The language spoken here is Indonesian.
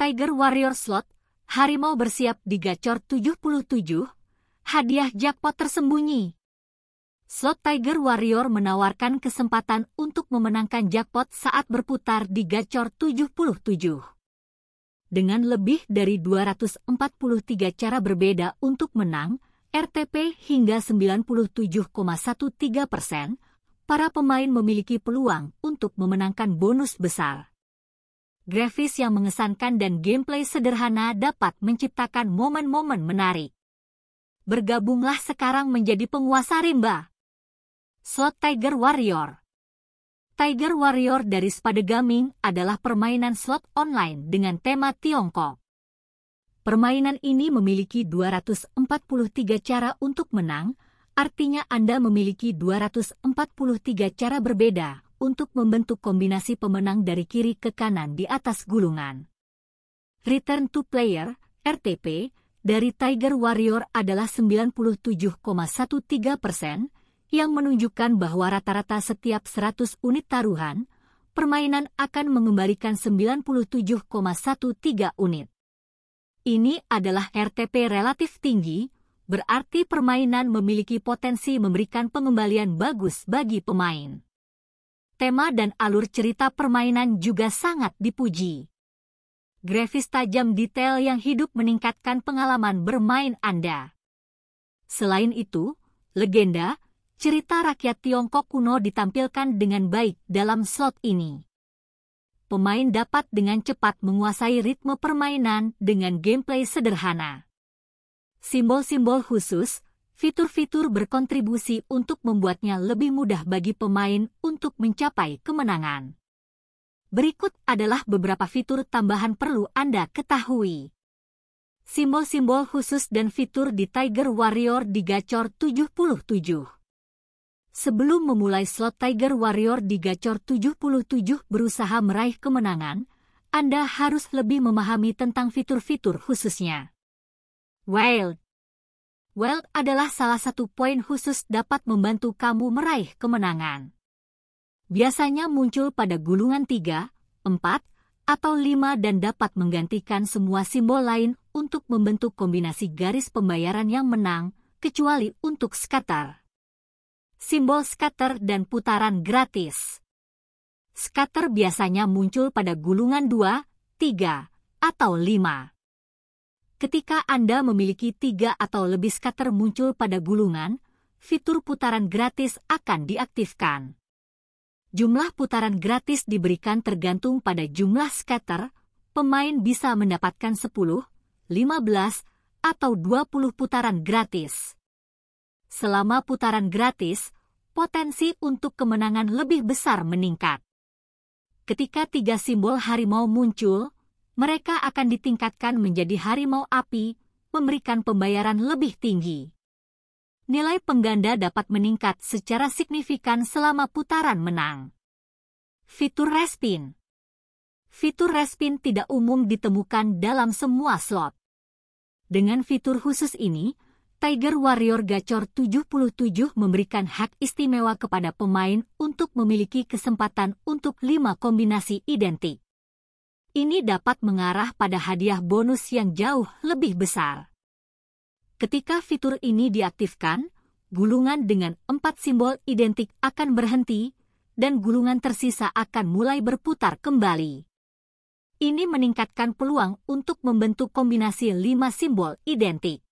Tiger Warrior Slot, Harimau bersiap di gacor 77, hadiah jackpot tersembunyi. Slot Tiger Warrior menawarkan kesempatan untuk memenangkan jackpot saat berputar di gacor 77. Dengan lebih dari 243 cara berbeda untuk menang, RTP hingga 97,13 persen, para pemain memiliki peluang untuk memenangkan bonus besar grafis yang mengesankan dan gameplay sederhana dapat menciptakan momen-momen menarik. Bergabunglah sekarang menjadi penguasa rimba. Slot Tiger Warrior Tiger Warrior dari Spade Gaming adalah permainan slot online dengan tema Tiongkok. Permainan ini memiliki 243 cara untuk menang, artinya Anda memiliki 243 cara berbeda untuk membentuk kombinasi pemenang dari kiri ke kanan di atas gulungan. Return to Player, RTP, dari Tiger Warrior adalah 97,13 persen, yang menunjukkan bahwa rata-rata setiap 100 unit taruhan, permainan akan mengembalikan 97,13 unit. Ini adalah RTP relatif tinggi, berarti permainan memiliki potensi memberikan pengembalian bagus bagi pemain tema dan alur cerita permainan juga sangat dipuji. Grafis tajam detail yang hidup meningkatkan pengalaman bermain Anda. Selain itu, legenda, cerita rakyat Tiongkok kuno ditampilkan dengan baik dalam slot ini. Pemain dapat dengan cepat menguasai ritme permainan dengan gameplay sederhana. Simbol-simbol khusus, Fitur-fitur berkontribusi untuk membuatnya lebih mudah bagi pemain untuk mencapai kemenangan. Berikut adalah beberapa fitur tambahan perlu Anda ketahui. Simbol-simbol khusus dan fitur di Tiger Warrior di Gacor 77. Sebelum memulai slot Tiger Warrior di Gacor 77 berusaha meraih kemenangan, Anda harus lebih memahami tentang fitur-fitur khususnya. Wild Wealth adalah salah satu poin khusus dapat membantu kamu meraih kemenangan. Biasanya muncul pada gulungan 3, 4, atau 5 dan dapat menggantikan semua simbol lain untuk membentuk kombinasi garis pembayaran yang menang, kecuali untuk scatter. Simbol scatter dan putaran gratis. Scatter biasanya muncul pada gulungan 2, 3, atau 5. Ketika Anda memiliki tiga atau lebih scatter muncul pada gulungan, fitur putaran gratis akan diaktifkan. Jumlah putaran gratis diberikan tergantung pada jumlah scatter, pemain bisa mendapatkan 10, 15, atau 20 putaran gratis. Selama putaran gratis, potensi untuk kemenangan lebih besar meningkat. Ketika tiga simbol harimau muncul, mereka akan ditingkatkan menjadi harimau api, memberikan pembayaran lebih tinggi. Nilai pengganda dapat meningkat secara signifikan selama putaran menang. Fitur Respin Fitur Respin tidak umum ditemukan dalam semua slot. Dengan fitur khusus ini, Tiger Warrior Gacor 77 memberikan hak istimewa kepada pemain untuk memiliki kesempatan untuk lima kombinasi identik. Ini dapat mengarah pada hadiah bonus yang jauh lebih besar. Ketika fitur ini diaktifkan, gulungan dengan empat simbol identik akan berhenti, dan gulungan tersisa akan mulai berputar kembali. Ini meningkatkan peluang untuk membentuk kombinasi lima simbol identik.